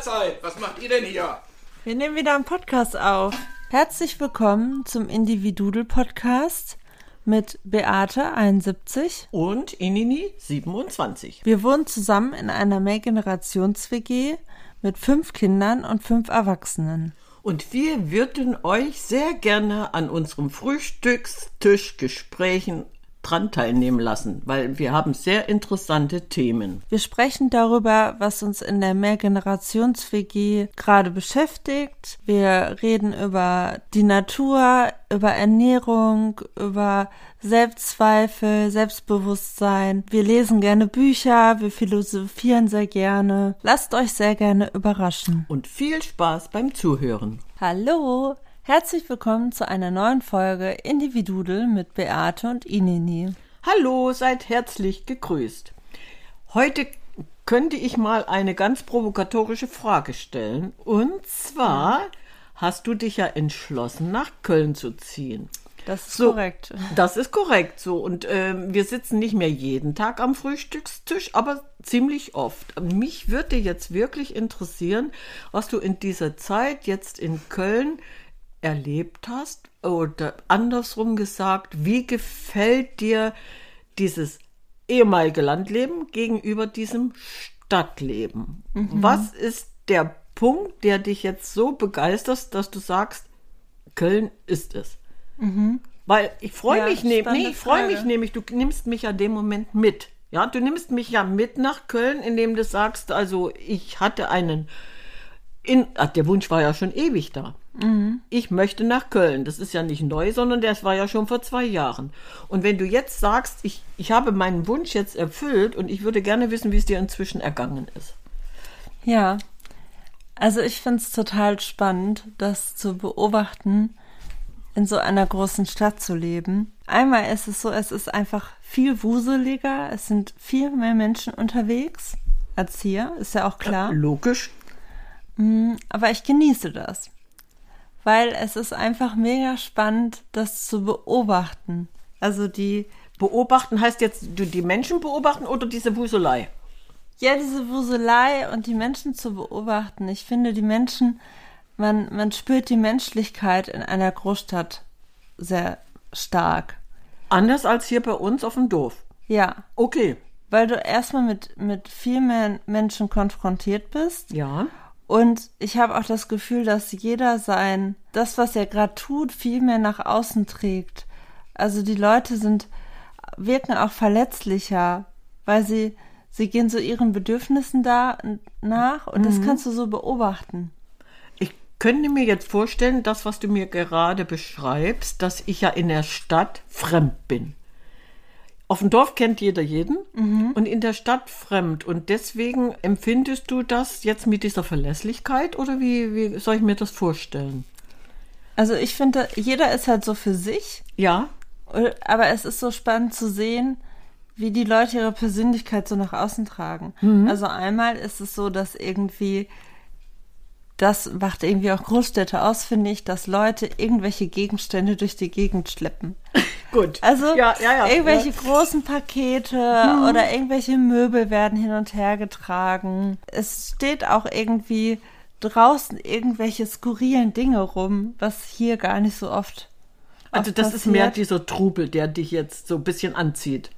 Mahlzeit. Was macht ihr denn hier? Wir nehmen wieder einen Podcast auf. Herzlich willkommen zum Individudel Podcast mit Beate 71 und Inini 27. Wir wohnen zusammen in einer Mehrgenerations-WG mit fünf Kindern und fünf Erwachsenen. Und wir würden euch sehr gerne an unserem Frühstückstischgesprächen dran teilnehmen lassen, weil wir haben sehr interessante Themen. Wir sprechen darüber, was uns in der Mehrgenerations-WG gerade beschäftigt. Wir reden über die Natur, über Ernährung, über Selbstzweifel, Selbstbewusstsein. Wir lesen gerne Bücher, wir philosophieren sehr gerne. Lasst euch sehr gerne überraschen. Und viel Spaß beim Zuhören. Hallo! Herzlich willkommen zu einer neuen Folge Individudel mit Beate und Inini. Hallo, seid herzlich gegrüßt. Heute könnte ich mal eine ganz provokatorische Frage stellen. Und zwar hast du dich ja entschlossen, nach Köln zu ziehen. Das ist so, korrekt. Das ist korrekt so. Und äh, wir sitzen nicht mehr jeden Tag am Frühstückstisch, aber ziemlich oft. Mich würde jetzt wirklich interessieren, was du in dieser Zeit jetzt in Köln erlebt hast? Oder andersrum gesagt, wie gefällt dir dieses ehemalige Landleben gegenüber diesem Stadtleben? Mhm. Was ist der Punkt, der dich jetzt so begeistert, dass du sagst, Köln ist es? Mhm. Weil ich freue ja, mich, ne nee, ich freue mich nämlich, du nimmst mich ja dem Moment mit. Ja, du nimmst mich ja mit nach Köln, indem du sagst, also ich hatte einen, in, ach, der Wunsch war ja schon ewig da. Mhm. Ich möchte nach Köln. Das ist ja nicht neu, sondern das war ja schon vor zwei Jahren. Und wenn du jetzt sagst, ich, ich habe meinen Wunsch jetzt erfüllt und ich würde gerne wissen, wie es dir inzwischen ergangen ist. Ja, also ich finde es total spannend, das zu beobachten, in so einer großen Stadt zu leben. Einmal ist es so, es ist einfach viel wuseliger, es sind viel mehr Menschen unterwegs als hier, ist ja auch klar. Ja, logisch. Mm, aber ich genieße das weil es ist einfach mega spannend, das zu beobachten. Also die beobachten heißt jetzt du die Menschen beobachten oder diese Wuselei? Ja, diese Wuselei und die Menschen zu beobachten. Ich finde die Menschen, man, man spürt die Menschlichkeit in einer Großstadt sehr stark. Anders als hier bei uns auf dem Dorf. Ja. Okay. Weil du erstmal mit, mit viel mehr Menschen konfrontiert bist. Ja. Und ich habe auch das Gefühl, dass jeder sein, das, was er gerade tut, viel mehr nach außen trägt. Also die Leute sind, wirken auch verletzlicher, weil sie, sie gehen so ihren Bedürfnissen da nach und mhm. das kannst du so beobachten. Ich könnte mir jetzt vorstellen, das, was du mir gerade beschreibst, dass ich ja in der Stadt fremd bin. Auf dem Dorf kennt jeder jeden mhm. und in der Stadt fremd. Und deswegen empfindest du das jetzt mit dieser Verlässlichkeit oder wie, wie soll ich mir das vorstellen? Also ich finde, jeder ist halt so für sich. Ja. Aber es ist so spannend zu sehen, wie die Leute ihre Persönlichkeit so nach außen tragen. Mhm. Also einmal ist es so, dass irgendwie das macht irgendwie auch Großstädte aus, finde ich, dass Leute irgendwelche Gegenstände durch die Gegend schleppen. Gut. Also ja, ja, ja, irgendwelche großen Pakete hm. oder irgendwelche Möbel werden hin und her getragen. Es steht auch irgendwie draußen irgendwelche skurrilen Dinge rum, was hier gar nicht so oft. Also das passiert. ist mehr dieser Trubel, der dich jetzt so ein bisschen anzieht.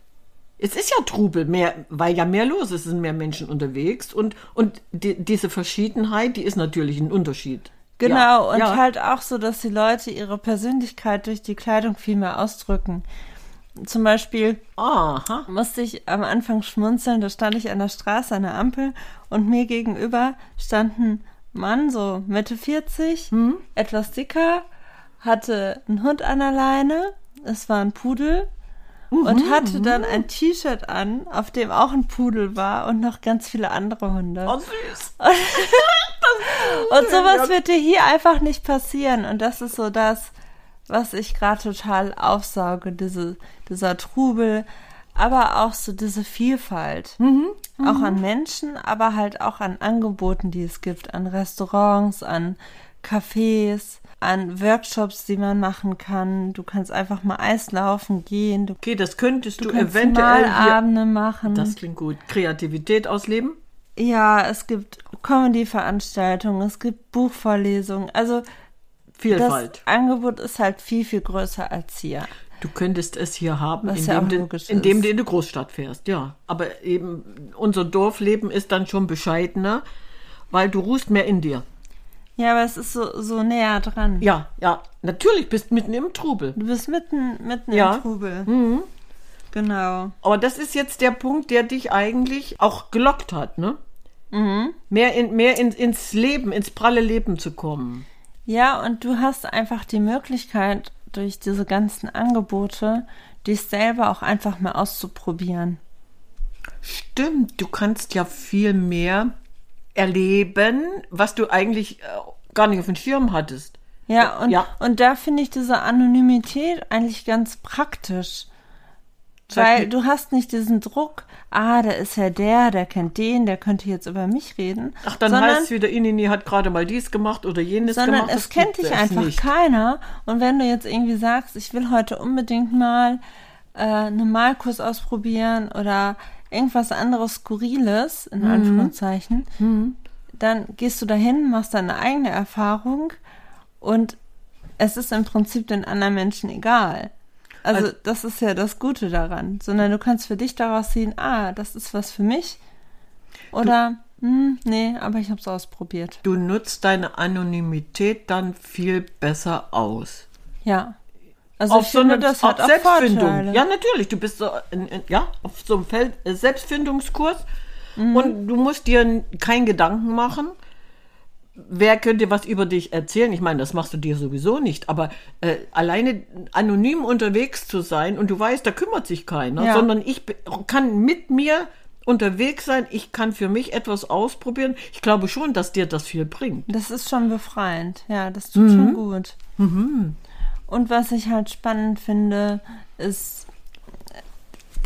Es ist ja Trubel, mehr, weil ja mehr los ist, es sind mehr Menschen unterwegs und, und die, diese Verschiedenheit, die ist natürlich ein Unterschied. Genau, ja, und ja. halt auch so, dass die Leute ihre Persönlichkeit durch die Kleidung viel mehr ausdrücken. Zum Beispiel Aha. musste ich am Anfang schmunzeln, da stand ich an der Straße an der Ampel und mir gegenüber stand ein Mann, so Mitte 40, hm? etwas dicker, hatte einen Hund an der Leine, es war ein Pudel und hatte dann ein T-Shirt an, auf dem auch ein Pudel war und noch ganz viele andere Hunde. Oh, süß. und sowas wird dir hier einfach nicht passieren. Und das ist so das, was ich gerade total aufsauge, diese, dieser Trubel, aber auch so diese Vielfalt. Mhm. Mhm. Auch an Menschen, aber halt auch an Angeboten, die es gibt, an Restaurants, an Cafés an Workshops, die man machen kann. Du kannst einfach mal Eislaufen gehen. Du, okay, das könntest du, du eventuell hier, Abende machen. Das klingt gut. Kreativität ausleben? Ja, es gibt Comedy-Veranstaltungen, es gibt Buchvorlesungen. Also Vielfalt. das Angebot ist halt viel, viel größer als hier. Du könntest es hier haben, Was ja indem, auch du, indem du in die Großstadt fährst, ja. Aber eben unser Dorfleben ist dann schon bescheidener, weil du ruhst mehr in dir. Ja, aber es ist so, so näher dran. Ja, ja, natürlich bist mitten im Trubel. Du bist mitten, mitten Ja. Mhm. im Trubel. Genau. Aber das ist jetzt der Punkt, der dich eigentlich auch gelockt hat, ne? Mehr, in, mehr in, ins Leben, ins pralle Leben zu kommen. Ja, und du hast einfach die Möglichkeit, durch diese ganzen Angebote, dich selber auch einfach mal auszuprobieren. Stimmt, du kannst ja viel mehr erleben, was du eigentlich äh, gar nicht auf dem Schirm hattest. Ja, und, Ja. und da finde ich diese Anonymität eigentlich ganz praktisch. Weil du hast nicht diesen Druck, ah, da ist ja der, der kennt den, der könnte jetzt über mich reden. Ach, dann sondern, heißt es wieder, Inini hat gerade mal dies gemacht oder jenes sondern gemacht. es Das kennt dich es einfach nicht. keiner. Und wenn du jetzt irgendwie sagst, ich will heute unbedingt mal äh, einen Malkurs ausprobieren oder irgendwas anderes Skurriles, in Mhm. Anführungszeichen, dann gehst du dahin, machst deine eigene Erfahrung und es ist im Prinzip den anderen Menschen egal. Also, Also- das ist ja das Gute daran, sondern du kannst für dich daraus ziehen, ah, das ist was für mich oder hm, nee, aber ich habe es ausprobiert. Du nutzt deine Anonymität dann viel besser aus. Ja. Also ich finde, das hat auch Vorteile. Ja, natürlich. Du bist so in, in, ja, auf so einem Feld, äh, Selbstfindungskurs Mhm. und du musst dir keinen Gedanken machen. Wer könnte was über dich erzählen? Ich meine, das machst du dir sowieso nicht, aber äh, alleine anonym unterwegs zu sein und du weißt, da kümmert sich keiner, Ja. sondern ich kann mit mir unterwegs sein, ich kann für mich etwas ausprobieren. Ich glaube schon, dass dir das viel bringt. Das ist schon befreiend. Ja, das tut schon gut. Und was ich halt spannend finde, ist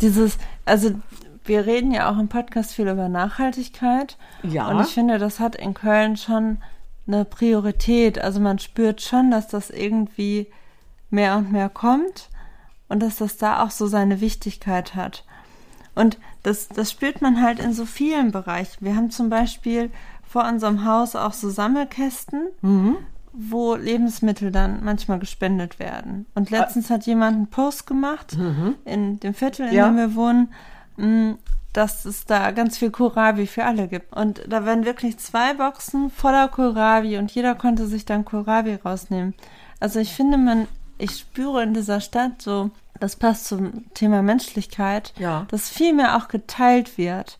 dieses, also wir reden ja auch im Podcast viel über Nachhaltigkeit. Ja. Und ich finde, das hat in Köln schon eine Priorität. Also man spürt schon, dass das irgendwie mehr und mehr kommt und dass das da auch so seine Wichtigkeit hat. Und das, das spürt man halt in so vielen Bereichen. Wir haben zum Beispiel vor unserem Haus auch so Sammelkästen, wo Lebensmittel dann manchmal gespendet werden. Und letztens hat jemand einen Post gemacht in dem Viertel, in Ja. dem wir wohnen, dass es da ganz viel Kohlrabi für alle gibt. Und da waren wirklich zwei Boxen voller Kohlrabi und jeder konnte sich dann Kohlrabi rausnehmen. Also ich finde, man, ich spüre in dieser Stadt so, das passt zum Thema Menschlichkeit, Ja. dass viel mehr auch geteilt wird.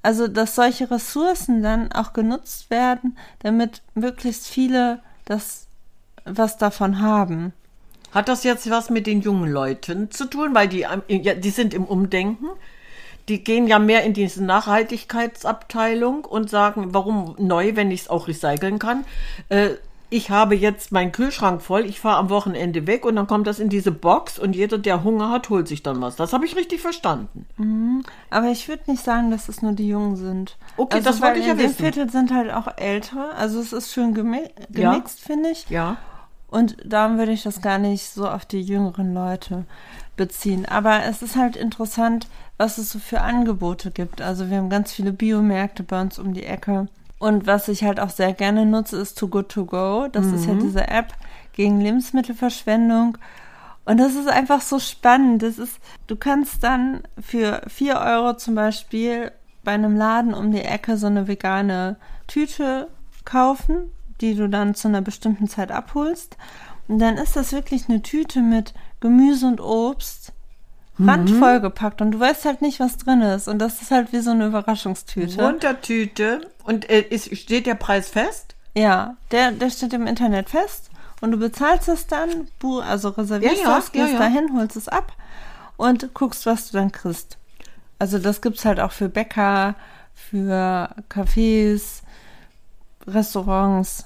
Also, dass solche Ressourcen dann auch genutzt werden, damit möglichst viele das was davon haben. Hat das jetzt was mit den jungen Leuten zu tun? Weil die, ja, die sind im Umdenken. Die gehen ja mehr in diese Nachhaltigkeitsabteilung und sagen, warum neu, wenn ich es auch recyceln kann. Äh, ich habe jetzt meinen Kühlschrank voll, ich fahre am Wochenende weg und dann kommt das in diese Box und jeder, der Hunger hat, holt sich dann was. Das habe ich richtig verstanden. Aber ich würde nicht sagen, dass es nur die Jungen sind. Okay, also, das wollte ich ja in dem wissen. Viertel sind halt auch ältere. Also es ist schön gemi Ja. gemixt, finde ich. Ja. Und darum würde ich das gar nicht so auf die jüngeren Leute beziehen. Aber es ist halt interessant, was es so für Angebote gibt. Also wir haben ganz viele Biomärkte bei uns um die Ecke. Und was ich halt auch sehr gerne nutze, ist Too Good To Go. Das ist ja diese App gegen Lebensmittelverschwendung. Und das ist einfach so spannend. Das ist, du kannst dann für 4 Euro zum Beispiel bei einem Laden um die Ecke so eine vegane Tüte kaufen, die du dann zu einer bestimmten Zeit abholst. Und dann ist das wirklich eine Tüte mit Gemüse und Obst, randvoll gepackt. Und du weißt halt nicht, was drin ist. Und das ist halt wie so eine Überraschungstüte. Untertüte. Und äh, ist, steht der Preis fest? Ja, der, der steht im Internet fest und du bezahlst es dann, also reservierst Ja, ja, das, gehst ja, ja. dahin, holst es ab und guckst, was du dann kriegst. Also das gibt's halt auch für Bäcker, für Cafés, Restaurants.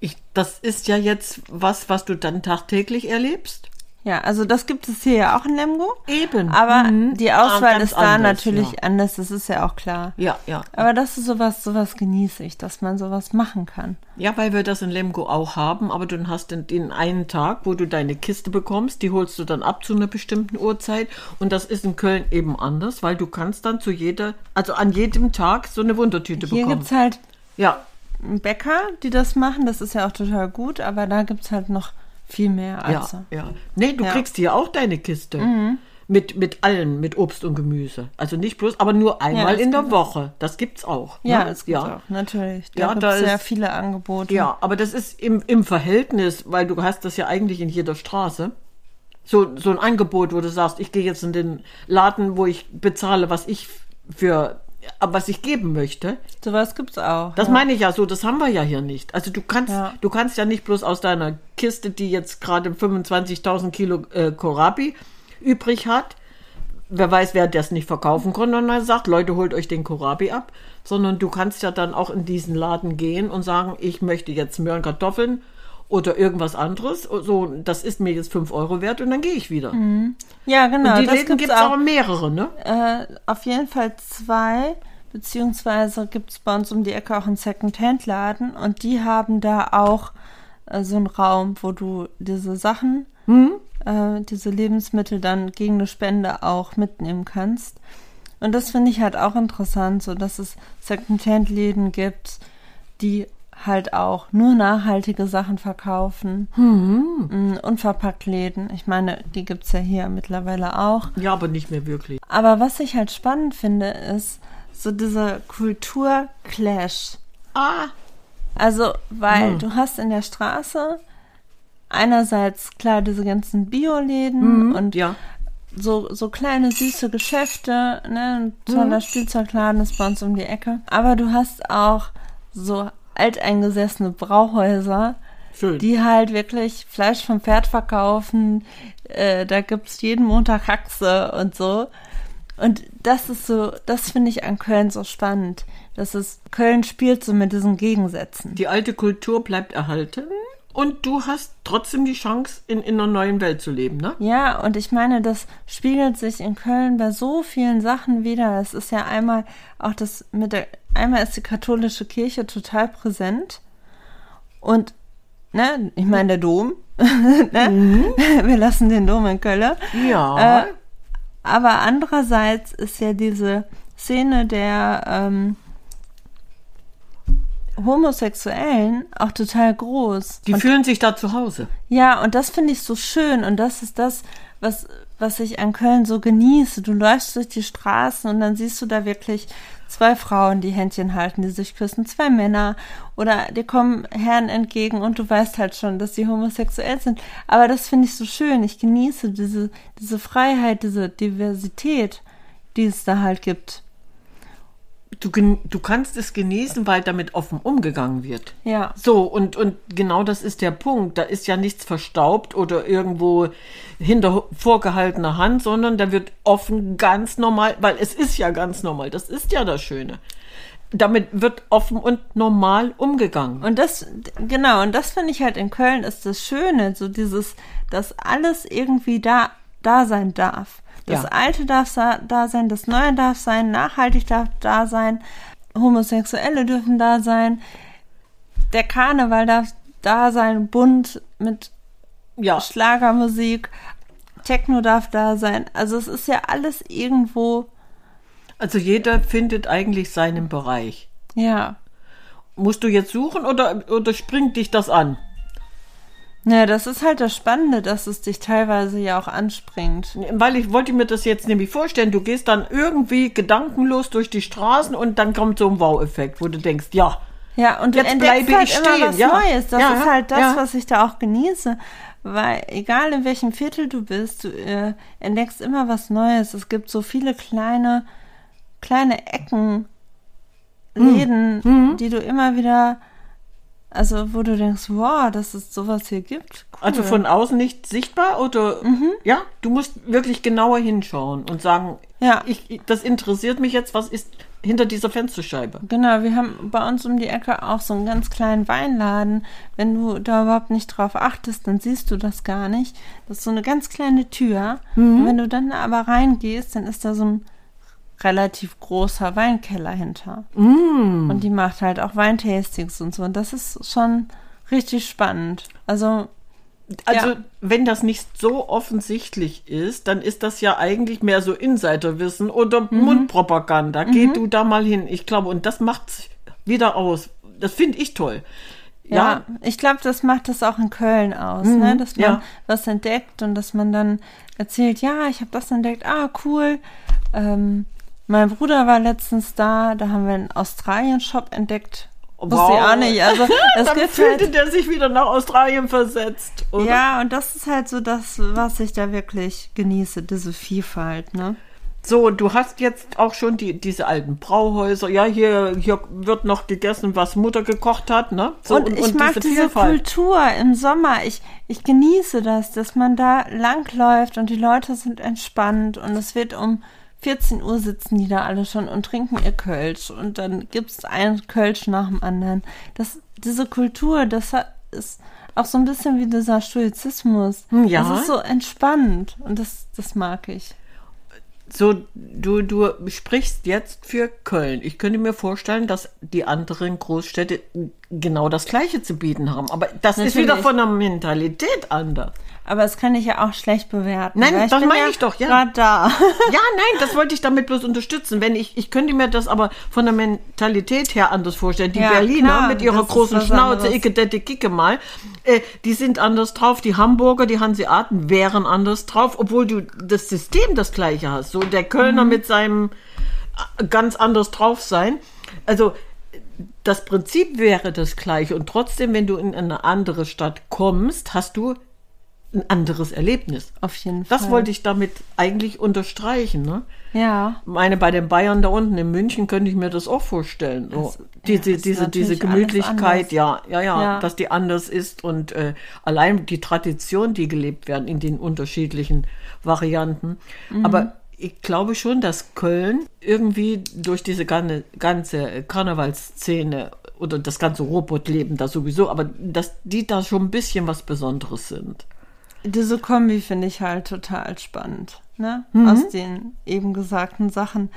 Ich, das ist ja jetzt was, was du dann tagtäglich erlebst. Ja, also das gibt es hier ja auch in Lemgo. Eben. Aber Mhm. die Ah, Auswahl ganz ist da anders, natürlich Ja, anders, das ist ja auch klar. ja. ja. Aber das ist sowas, sowas genieße ich, dass man sowas machen kann. Ja, weil wir das in Lemgo auch haben, aber dann hast du den einen Tag, wo du deine Kiste bekommst, die holst du dann ab zu einer bestimmten Uhrzeit und das ist in Köln eben anders, weil du kannst dann zu jeder, also an jedem Tag so eine Wundertüte Hier bekommen. gibt's halt ja, Bäcker, die das machen, das ist ja auch total gut, aber da gibt's halt noch viel mehr. ja, Also. ja. Nee, du Ja. Mhm. kriegst hier auch deine Kiste. Mit, mit allem, mit Obst und Gemüse. Also nicht bloß, aber nur einmal das in der gibt- Woche. Das gibt's auch. Ja, ne? es gibt auch, natürlich. Da Ja, gibt's da sehr ist- viele Angebote. Ja, aber das ist im, im Verhältnis, weil du hast das ja eigentlich in jeder Straße. So, so ein Angebot, wo du sagst, ich gehe jetzt in den Laden, wo ich bezahle, was ich für, was ich geben möchte. Sowas gibt's auch. Das ja. meine ich ja so, das haben wir ja hier nicht. Also du kannst, Ja. du kannst ja nicht bloß aus deiner Kiste, die jetzt gerade 25.000 Kilo äh, Kohlrabi übrig hat, wer weiß, wer das nicht verkaufen konnte und dann sagt, Leute, holt euch den Kohlrabi ab, sondern du kannst ja dann auch in diesen Laden gehen und sagen, ich möchte jetzt Möhren, Kartoffeln oder irgendwas anderes. So, das ist mir jetzt 5 Euro wert und dann gehe ich wieder. Ja, genau. und die das Läden gibt es auch. auch mehrere, ne? Äh, auf jeden Fall zwei, beziehungsweise gibt es bei uns um die Ecke auch einen Second-Hand-Laden und die haben da auch äh, so einen Raum, wo du diese Sachen, äh, diese Lebensmittel dann gegen eine Spende auch mitnehmen kannst. Und das finde ich halt auch interessant, so dass es Second-Hand-Läden gibt, die halt auch nur nachhaltige Sachen verkaufen. Mhm. Unverpackt Läden. Ich meine, die gibt's ja hier mittlerweile auch. Ja, aber nicht mehr wirklich. Aber was ich halt spannend finde, ist so dieser Kulturclash. Ah, Also, weil du hast in der Straße einerseits klar diese ganzen Bioläden und ja. so, so kleine süße Geschäfte, ne? Ein toller Spielzeugladen ist bei uns um die Ecke. Aber du hast auch so alteingesessene Brauhäuser, Schön. die halt wirklich Fleisch vom Pferd verkaufen. Äh, da gibt's jeden Montag Haxe und so. Und das ist so, das finde ich an Köln so spannend. Das ist, Köln spielt so mit diesen Gegensätzen. Die alte Kultur bleibt erhalten und du hast trotzdem die Chance, in, in einer neuen Welt zu leben, ne? Ja, und ich meine, das spiegelt sich in Köln bei so vielen Sachen wieder. Es ist ja einmal auch das mit der, einmal ist die katholische Kirche total präsent. Und, ne, ich meine, der Dom, ne? wir lassen den Dom in Köln. Ja. Äh, aber andererseits ist ja diese Szene der ähm, Homosexuellen auch total groß. die fühlen sich da zu Hause. Ja, und das finde ich so schön und das ist das, was, was ich an Köln so genieße. Du läufst durch die Straßen und dann siehst du da wirklich zwei Frauen, die Händchen halten, die sich küssen, zwei Männer oder dir kommen Herren entgegen und du weißt halt schon, dass sie homosexuell sind. Aber das finde ich so schön. Ich genieße diese, diese Freiheit, diese Diversität, die es da halt gibt. Du, du kannst es genießen, weil damit offen umgegangen wird. Ja. So, und, und genau das ist der Punkt. Da ist ja nichts verstaubt oder irgendwo hinter vorgehaltener Hand, sondern da wird offen ganz normal, weil es ist ja ganz normal. Das ist ja das Schöne. Damit wird offen und normal umgegangen. Und das, genau, und das finde ich halt in Köln ist das Schöne, so dieses, dass alles irgendwie da, da sein darf. Das Ja. Alte darf da sein, das Neue darf sein, nachhaltig darf da sein, Homosexuelle dürfen da sein, der Karneval darf da sein, bunt mit ja, Schlagermusik, Techno darf da sein. Also es ist ja alles irgendwo, also jeder findet eigentlich seinen Bereich. ja. Musst du jetzt suchen oder, oder springt dich das an? Ja, das ist halt das Spannende, dass es dich teilweise ja auch anspringt. Weil ich wollte mir das jetzt nämlich vorstellen, du gehst dann irgendwie gedankenlos durch die Straßen und dann kommt so ein Wow-Effekt, wo du denkst, ja, Ja, und Jetzt bleibe halt ich immer stehen, was ja. Neues. Das Ja, ist halt das, ja. was ich da auch genieße. Weil egal in welchem Viertel du bist, du äh, entdeckst immer was Neues. Es gibt so viele kleine, kleine Ecken, Hm. Läden, die du immer wieder, also wo du denkst, wow, dass es sowas hier gibt. Cool. also von außen nicht sichtbar oder, ja, du musst wirklich genauer hinschauen und sagen, Ja. Ich, das interessiert mich jetzt, was ist hinter dieser Fensterscheibe? Genau, wir haben bei uns um die Ecke auch so einen ganz kleinen Weinladen. Wenn du da überhaupt nicht drauf achtest, dann siehst du das gar nicht. Das ist so eine ganz kleine Tür. Und wenn du dann aber reingehst, dann ist da so ein relativ großer Weinkeller hinter. Und die macht halt auch Weintastings und so. Und das ist schon richtig spannend. Also, Also, Ja. wenn das nicht so offensichtlich ist, dann ist das ja eigentlich mehr so Insiderwissen oder Mhm. Mundpropaganda. Geh du da mal hin. Ich glaube, und das macht's wieder aus. Das finde ich toll. ja, Ja, ich glaube, das macht das auch in Köln aus, ne? dass man ja. was entdeckt und dass man dann erzählt, ja, ich habe das entdeckt, ah, cool. Ähm, mein Bruder war letztens da, da haben wir einen Australien-Shop entdeckt. Wusste ich Wow. auch nicht. Also es dann fühlte halt, der sich wieder nach Australien versetzt. Oder? ja, und das ist halt so das, was ich da wirklich genieße, diese Vielfalt, ne? So, du hast jetzt auch schon die, diese alten Brauhäuser. Ja, hier, hier wird noch gegessen, was Mutter gekocht hat, ne? So, und, ich mag diese, Kultur im Sommer. Ich, ich genieße das, dass man da langläuft und die Leute sind entspannt und es wird um 14 Uhr sitzen die da alle schon und trinken ihr Kölsch und dann gibt's ein Kölsch nach dem anderen. Das, diese Kultur, das hat, ist auch so ein bisschen wie dieser Stoizismus. Hm, ja. Das ist so entspannt und das, das mag ich. So, du, du sprichst jetzt für Köln. Ich könnte mir vorstellen, dass die anderen Großstädte genau das Gleiche zu bieten haben. Aber das ist Natürlich. wieder von der Mentalität anders. Aber das kann ich ja auch schlecht bewerten. Nein, das meine ich doch, ja. Da. Ja, nein, das wollte ich damit bloß unterstützen. Wenn ich, ich könnte mir das aber von der Mentalität her anders vorstellen. Die Ja, Berliner klar, mit ihrer großen Schnauze, anderes. icke, dette, kicke mal, äh, die sind anders drauf. Die Hamburger, die Hanseaten wären anders drauf, obwohl du das System das gleiche hast. So der Kölner mit seinem äh, ganz anders drauf sein. Also das Prinzip wäre das gleiche und trotzdem, wenn du in eine andere Stadt kommst, hast du ein anderes Erlebnis. Auf jeden Fall. Das wollte ich damit eigentlich unterstreichen. Ne? Ja. Meine, bei den Bayern da unten in München könnte ich mir das auch vorstellen. So, Das- ja, diese, ist diese, diese Gemütlichkeit, ja, ja, ja, Ja. dass die anders ist und äh, allein die Tradition, die gelebt werden in den unterschiedlichen Varianten. Mhm. Aber ich glaube schon, dass Köln irgendwie durch diese ganze, ganze Karnevalsszene oder das ganze Robotleben da sowieso, aber dass die da schon ein bisschen was Besonderes sind. Diese Kombi finde ich halt total spannend, ne? Mhm. Aus den eben gesagten Sachen.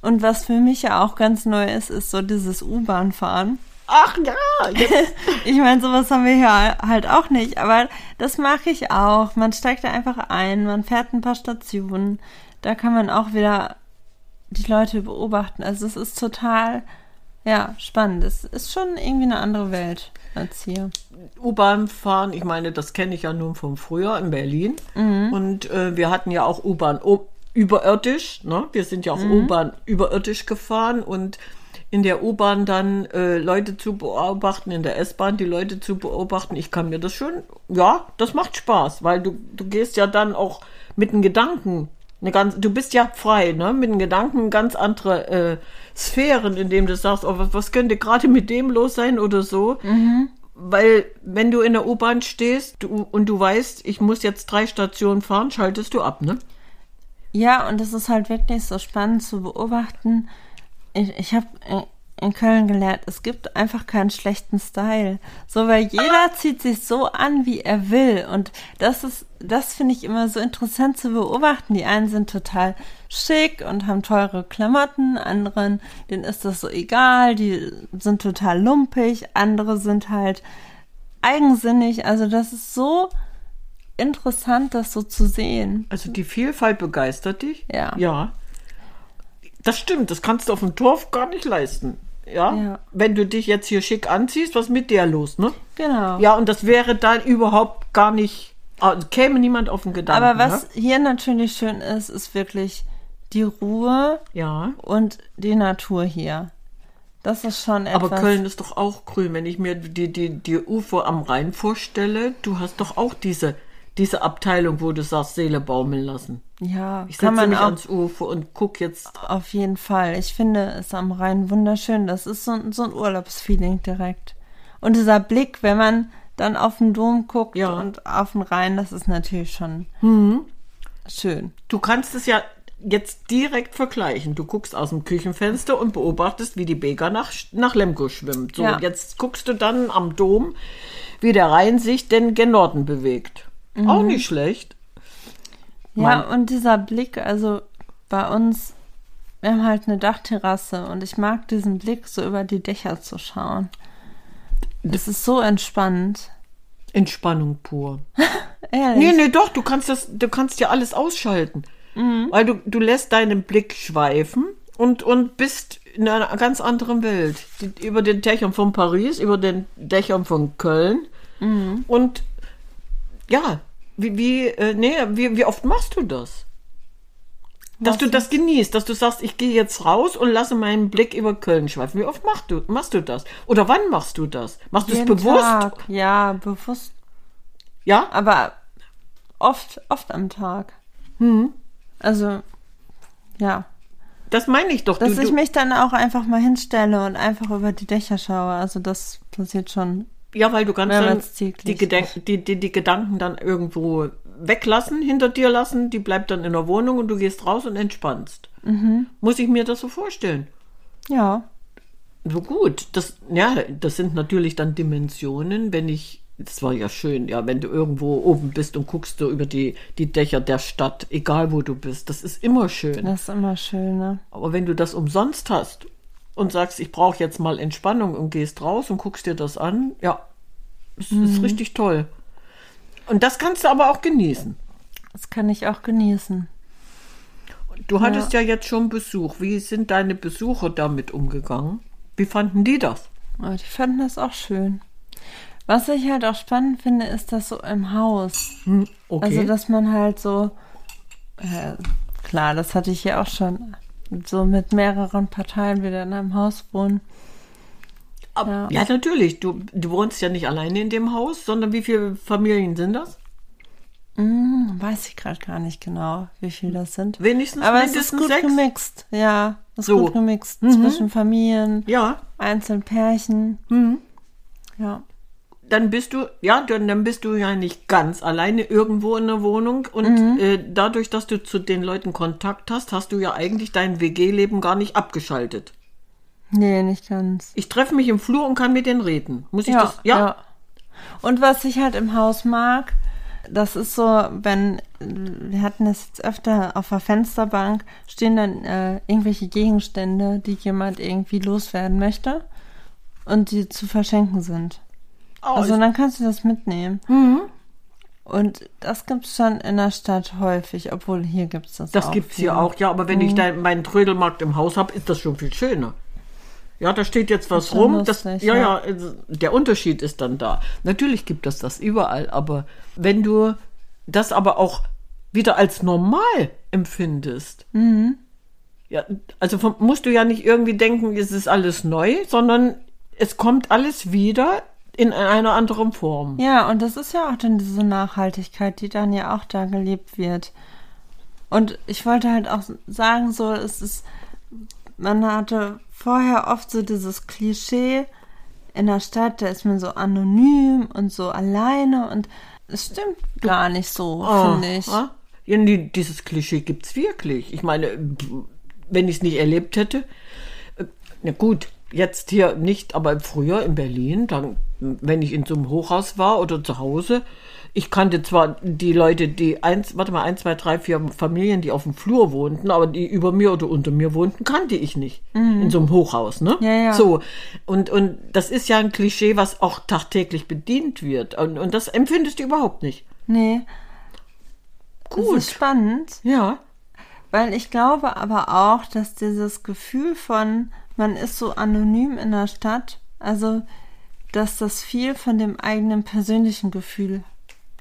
Und was für mich ja auch ganz neu ist, ist so dieses U-Bahn-Fahren. Ach ja, jetzt Ich meine, sowas haben wir hier halt auch nicht, aber das mache ich auch. Man steigt da einfach ein, man fährt ein paar Stationen. Da kann man auch wieder die Leute beobachten. Also es ist total, ja, spannend. Es ist schon irgendwie eine andere Welt als hier. U-Bahn fahren, ich meine, das kenne ich ja nun von früher in Berlin. Mhm. Und äh, wir hatten ja auch U-Bahn überirdisch. Ne? Wir sind ja auch Mhm. U-Bahn überirdisch gefahren und in der U-Bahn dann äh, Leute zu beobachten, in der S-Bahn die Leute zu beobachten. Ich kann mir das schon, ja, das macht Spaß, weil du, du gehst ja dann auch mit den Gedanken, eine ganz, du bist ja frei, ne? Mit den Gedanken ganz andere äh, Sphären, in dem du sagst, oh, was, was könnte gerade mit dem los sein oder so. Weil wenn du in der U-Bahn stehst du, und du weißt, ich muss jetzt drei Stationen fahren, schaltest du ab, ne? Ja, und es ist halt wirklich so spannend zu beobachten. Ich, ich habe in Köln gelernt, es gibt einfach keinen schlechten Style. So, weil jeder zieht sich so an, wie er will. Und das ist, das finde ich immer so interessant zu beobachten. Die einen sind total schick und haben teure Klamotten, anderen, denen ist das so egal, die sind total lumpig, andere sind halt eigensinnig. Also das ist so interessant, das so zu sehen. Also die Vielfalt begeistert dich? Ja. Ja. Das stimmt, das kannst du auf dem Dorf gar nicht leisten. Ja? Ja. Wenn du dich jetzt hier schick anziehst, was ist mit dir los, ne? Genau. Ja, und das wäre dann überhaupt gar nicht, ah, käme niemand auf den Gedanken. Aber was Ne? hier natürlich schön ist, ist wirklich die Ruhe Ja. und die Natur hier. Das ist schon etwas. Aber Köln ist doch auch grün. Wenn ich mir die, die, die Ufer am Rhein vorstelle, du hast doch auch diese, diese Abteilung, wo du sagst, Seele baumeln lassen. Ja, Ich kann setze man mich auch ans Ufer und guck jetzt. auf jeden Fall. Ich finde es am Rhein wunderschön. Das ist so, ein- so ein Urlaubsfeeling direkt. Und dieser Blick, wenn man dann auf den Dom guckt Ja. und auf den Rhein, das ist natürlich schon schön. Du kannst es ja jetzt direkt vergleichen. Du guckst aus dem Küchenfenster und beobachtest, wie die Bega nach, nach Lemgo schwimmt. So, Ja. jetzt guckst du dann am Dom, wie der Rhein sich den gen Norden bewegt. Mhm. Auch nicht schlecht. Ja, und dieser Blick, also bei uns, wir haben halt eine Dachterrasse und ich mag diesen Blick, so über die Dächer zu schauen. Das ist so entspannend. Entspannung pur. Ehrlich. Nee, nee, doch, du kannst das, du kannst ja alles ausschalten. Mhm. Weil du, du lässt deinen Blick schweifen und, und bist in einer ganz anderen Welt. Die, über den Dächern von Paris, über den Dächern von Köln. Mhm. Und ja, wie, wie, äh, nee, wie, wie oft machst du das? Dass Was du das genießt, dass du sagst, ich gehe jetzt raus und lasse meinen Blick über Köln schweifen. Wie oft machst du, machst du das? Oder wann machst du das? Machst du es bewusst? Tag. Ja, bewusst. Ja? Aber oft, oft am Tag. Mhm. Also, ja. Das meine ich doch. Dass du, ich du, mich dann auch einfach mal hinstelle und einfach über die Dächer schaue. Also das passiert schon. Ja, weil du kannst dann die, Gedenk die, die, die Gedanken dann irgendwo weglassen, hinter dir lassen, die bleibt dann in der Wohnung und du gehst raus und entspannst. Mhm. Muss ich mir das so vorstellen? Ja. So gut. Das, ja, das sind natürlich dann Dimensionen, wenn ich, das war ja schön, ja, wenn du irgendwo oben bist und guckst so über die, die Dächer der Stadt, egal wo du bist, das ist immer schön. Das ist immer schön, ne? Aber wenn du das umsonst hast und sagst, ich brauche jetzt mal Entspannung und gehst raus und guckst dir das an, ja, es Mhm. ist richtig toll. Und das kannst du aber auch genießen. Das kann ich auch genießen. Du hattest ja. jetzt schon Besuch. Wie sind deine Besucher damit umgegangen? Wie fanden die das? Aber die fanden das auch schön. Was ich halt auch spannend finde, ist das so im Haus. Hm, okay. Also, dass man halt so, äh, klar, das hatte ich ja auch schon, so mit mehreren Parteien wieder in einem Haus wohnen. Ab- ja. ja. natürlich. Du, du wohnst ja nicht alleine in dem Haus, sondern wie viele Familien sind das? Hm, weiß ich gerade gar nicht genau, wie viel das sind. Wenigstens Aber es ist gut sechs. gemixt, ja. Es ist So. gut gemixt zwischen Familien, Ja, einzelnen Pärchen. Ja. Dann bist du, ja, dann, dann bist du ja nicht ganz alleine irgendwo in der Wohnung und Mhm. äh, dadurch, dass du zu den Leuten Kontakt hast, hast du ja eigentlich dein WG-Leben gar nicht abgeschaltet. Nee, nicht ganz. Ich treffe mich im Flur und kann mit denen reden. Muss ich Ja, das? Ja. Und was ich halt im Haus mag, das ist so, wenn, wir hatten das jetzt öfter auf der Fensterbank, stehen dann äh, irgendwelche Gegenstände, die jemand irgendwie loswerden möchte und die zu verschenken sind. Oh, Also dann kannst du das mitnehmen. Und das gibt's schon in der Stadt häufig, obwohl hier gibt's das das auch. gibt's viel. hier auch, ja, aber wenn Mhm. ich da meinen Trödelmarkt im Haus habe, ist das schon viel schöner. Ja, da steht jetzt was rum. Das, lustig, ja, ja, ja. also der Unterschied ist dann da. Natürlich gibt es das überall, aber wenn du das aber auch wieder als normal empfindest, Mhm. ja, also musst du ja nicht irgendwie denken, es ist alles neu, sondern es kommt alles wieder in einer anderen Form. Ja, und das ist ja auch dann diese Nachhaltigkeit, die dann ja auch da gelebt wird. Und ich wollte halt auch sagen, so, es ist, man hatte vorher oft so dieses Klischee in der Stadt, da ist man so anonym und so alleine und es stimmt gar nicht so, Oh, finde ich. Ja, dieses Klischee gibt's wirklich. Ich meine, wenn ich es nicht erlebt hätte, äh, na gut, jetzt hier nicht, aber früher in Berlin, dann, wenn ich in so einem Hochhaus war oder zu Hause, ich kannte zwar die Leute, die eins, warte mal, eins, zwei, drei, vier Familien, die auf dem Flur wohnten, aber die über mir oder unter mir wohnten, kannte ich nicht. In so einem Hochhaus, ne? Ja, ja. So. Und, und das ist ja ein Klischee, was auch tagtäglich bedient wird. Und, und das empfindest du überhaupt nicht. Nee. Gut. Das ist spannend. Ja. Weil ich glaube aber auch, dass dieses Gefühl von, man ist so anonym in der Stadt, also dass das viel von dem eigenen persönlichen Gefühl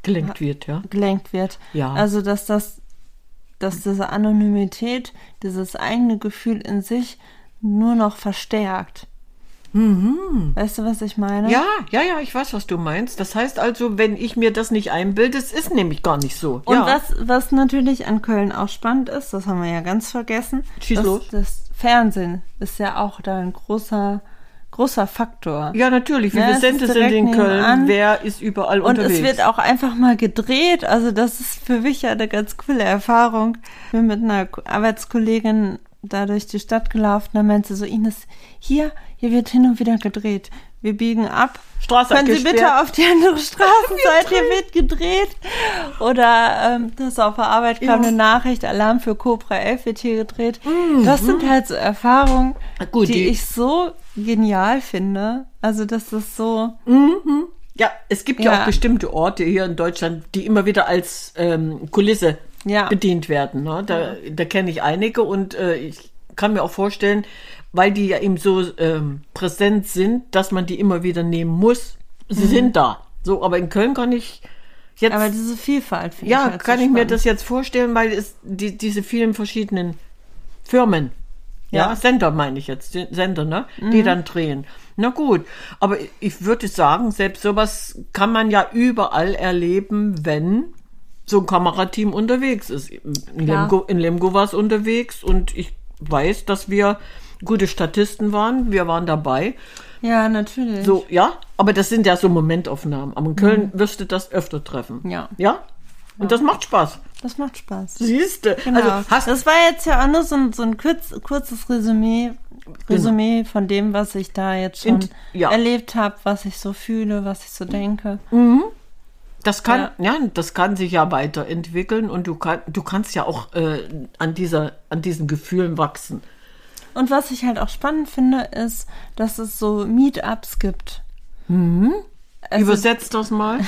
gelenkt wird, ja. gelenkt wird. Ja. Also dass das, dass diese Anonymität, dieses eigene Gefühl in sich nur noch verstärkt. Weißt du, was ich meine? Mhm. Ja, ja, ja, ich weiß, was du meinst. Das heißt also, wenn ich mir das nicht einbilde, es ist nämlich gar nicht so. Und ja. was, was natürlich an Köln auch spannend ist, das haben wir ja ganz vergessen, Schieß das, los. das Fernsehen ist ja auch da ein großer, großer Faktor. Ja, natürlich. Wie Ja, Sente ist sind in Köln? nebenan. Wer ist überall Und unterwegs? es wird auch einfach mal gedreht. Also das ist für mich ja eine ganz coole Erfahrung. Ich bin mit einer Ko- Arbeitskollegin da durch die Stadt gelaufen. Da meinte sie so, Ines, hier, hier wird hin und wieder gedreht. Wir biegen ab. Straße Können Sie bitte auf die andere Straßenseite, hier wird gedreht. Oder ähm, das auf der Arbeit kam Ja. eine Nachricht, Alarm für Cobra 11 wird hier gedreht. Das sind halt so Erfahrungen, Gut, die, die- ich so genial finde. Also das ist so, Ja, es gibt ja. Ja. auch bestimmte Orte hier in Deutschland, die immer wieder als ähm, Kulisse Ja. bedient werden. Ne? Da, da kenne ich einige und äh, ich kann mir auch vorstellen, weil die ja eben so ähm, präsent sind, dass man die immer wieder nehmen muss. Sie sind da. So, aber in Köln kann ich jetzt Mhm. aber diese Vielfalt ja, ich halt kann so ich mir das jetzt vorstellen, weil es die, diese vielen verschiedenen Firmen, ja, Ja. Mhm. Sender meine ich jetzt, Sender, ne, die dann drehen. Na gut, aber ich würde sagen, selbst sowas kann man ja überall erleben, wenn so ein Kamerateam unterwegs ist. In Klar. Lemgo, in Lemgo war es unterwegs und ich weiß, dass wir gute Statisten waren. Wir waren dabei. Ja, natürlich. So, ja, aber das sind ja so Momentaufnahmen. Aber in Köln wirst du das öfter treffen. Mhm. Ja. Ja? Und das macht Spaß. Das macht Spaß. Siehste. Genau. Also hast das war jetzt ja auch nur so ein, so ein kurz, kurzes Resümee, Resümee von dem, was ich da jetzt schon Int- ja. erlebt habe, was ich so fühle, was ich so denke. Das kann, ja. Ja. das kann sich ja weiterentwickeln und du, kann, du kannst ja auch äh, an, dieser, an diesen Gefühlen wachsen. Und was ich halt auch spannend finde, ist, dass es so Meetups gibt. Also, Übersetzt das mal.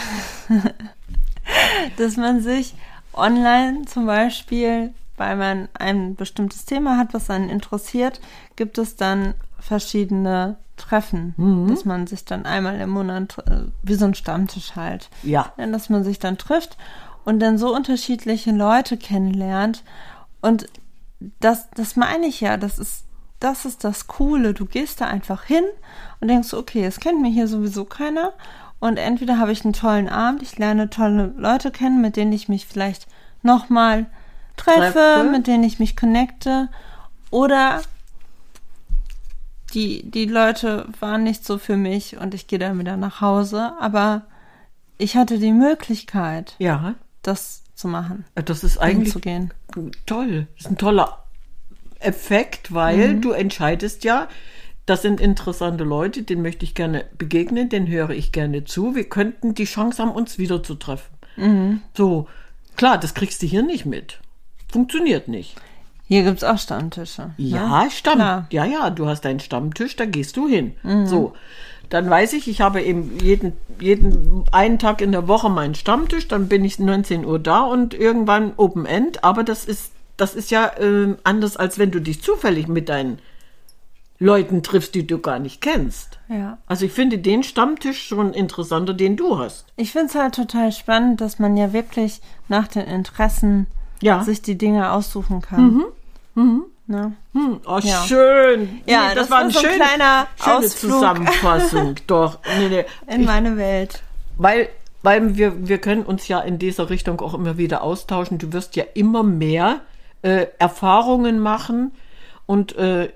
dass man sich online zum Beispiel, weil man ein bestimmtes Thema hat, was einen interessiert, gibt es dann verschiedene Treffen, dass man sich dann einmal im Monat, äh, wie so ein Stammtisch halt, Ja. Ja, dass man sich dann trifft und dann so unterschiedliche Leute kennenlernt. Und das, das meine ich ja, das ist, das ist das Coole. Du gehst da einfach hin und denkst, okay, es kennt mich hier sowieso keiner. Und entweder habe ich einen tollen Abend, ich lerne tolle Leute kennen, mit denen ich mich vielleicht nochmal treffe, Treffe. mit denen ich mich connecte. Oder die, die Leute waren nicht so für mich und ich gehe dann wieder nach Hause. Aber ich hatte die Möglichkeit, Ja. das zu machen, Das ist eigentlich toll. Das ist ein toller Effekt, weil du entscheidest ja, das sind interessante Leute, denen möchte ich gerne begegnen, denen höre ich gerne zu. Wir könnten die Chance haben, uns wieder zu treffen. So, klar, das kriegst du hier nicht mit. Funktioniert nicht. Hier gibt's auch Stammtische. Ja, ne? Stamm. Klar. Ja, ja, du hast deinen Stammtisch, da gehst du hin. So. Dann weiß ich, ich habe eben jeden, jeden, einen Tag in der Woche meinen Stammtisch, dann bin ich 19 Uhr da und irgendwann Open End, aber das ist, das ist ja ähm, anders, als wenn du dich zufällig mit deinen Leuten triffst, die du gar nicht kennst. Ja. Also ich finde den Stammtisch schon interessanter, den du hast. Ich finde es halt total spannend, dass man ja wirklich nach den Interessen Ja. sich die Dinge aussuchen kann. Ne? Hm, oh, Ja. schön. Ja, Nee, das war ein so ein schön- kleiner schöne Ausflug. Zusammenfassung. Doch. Nee, nee. In meine Welt. Weil, weil wir, wir können uns ja in dieser Richtung auch immer wieder austauschen. Du wirst ja immer mehr äh, Erfahrungen machen und äh,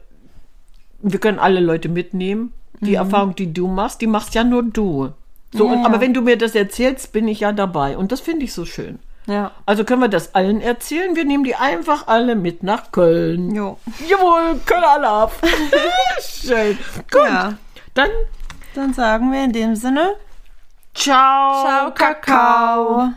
wir können alle Leute mitnehmen. Die Erfahrung, die du machst, die machst ja nur du. So, Mhm. Ja, und, ja. aber wenn du mir das erzählst, bin ich ja dabei. Und das finde ich so schön. Ja. Also können wir das allen erzählen. Wir nehmen die einfach alle mit nach Köln. Jo. Jawohl, können alle ab. schön. Gut. Ja. Dann Dann sagen wir in dem Sinne, ciao. ciao, Kakao.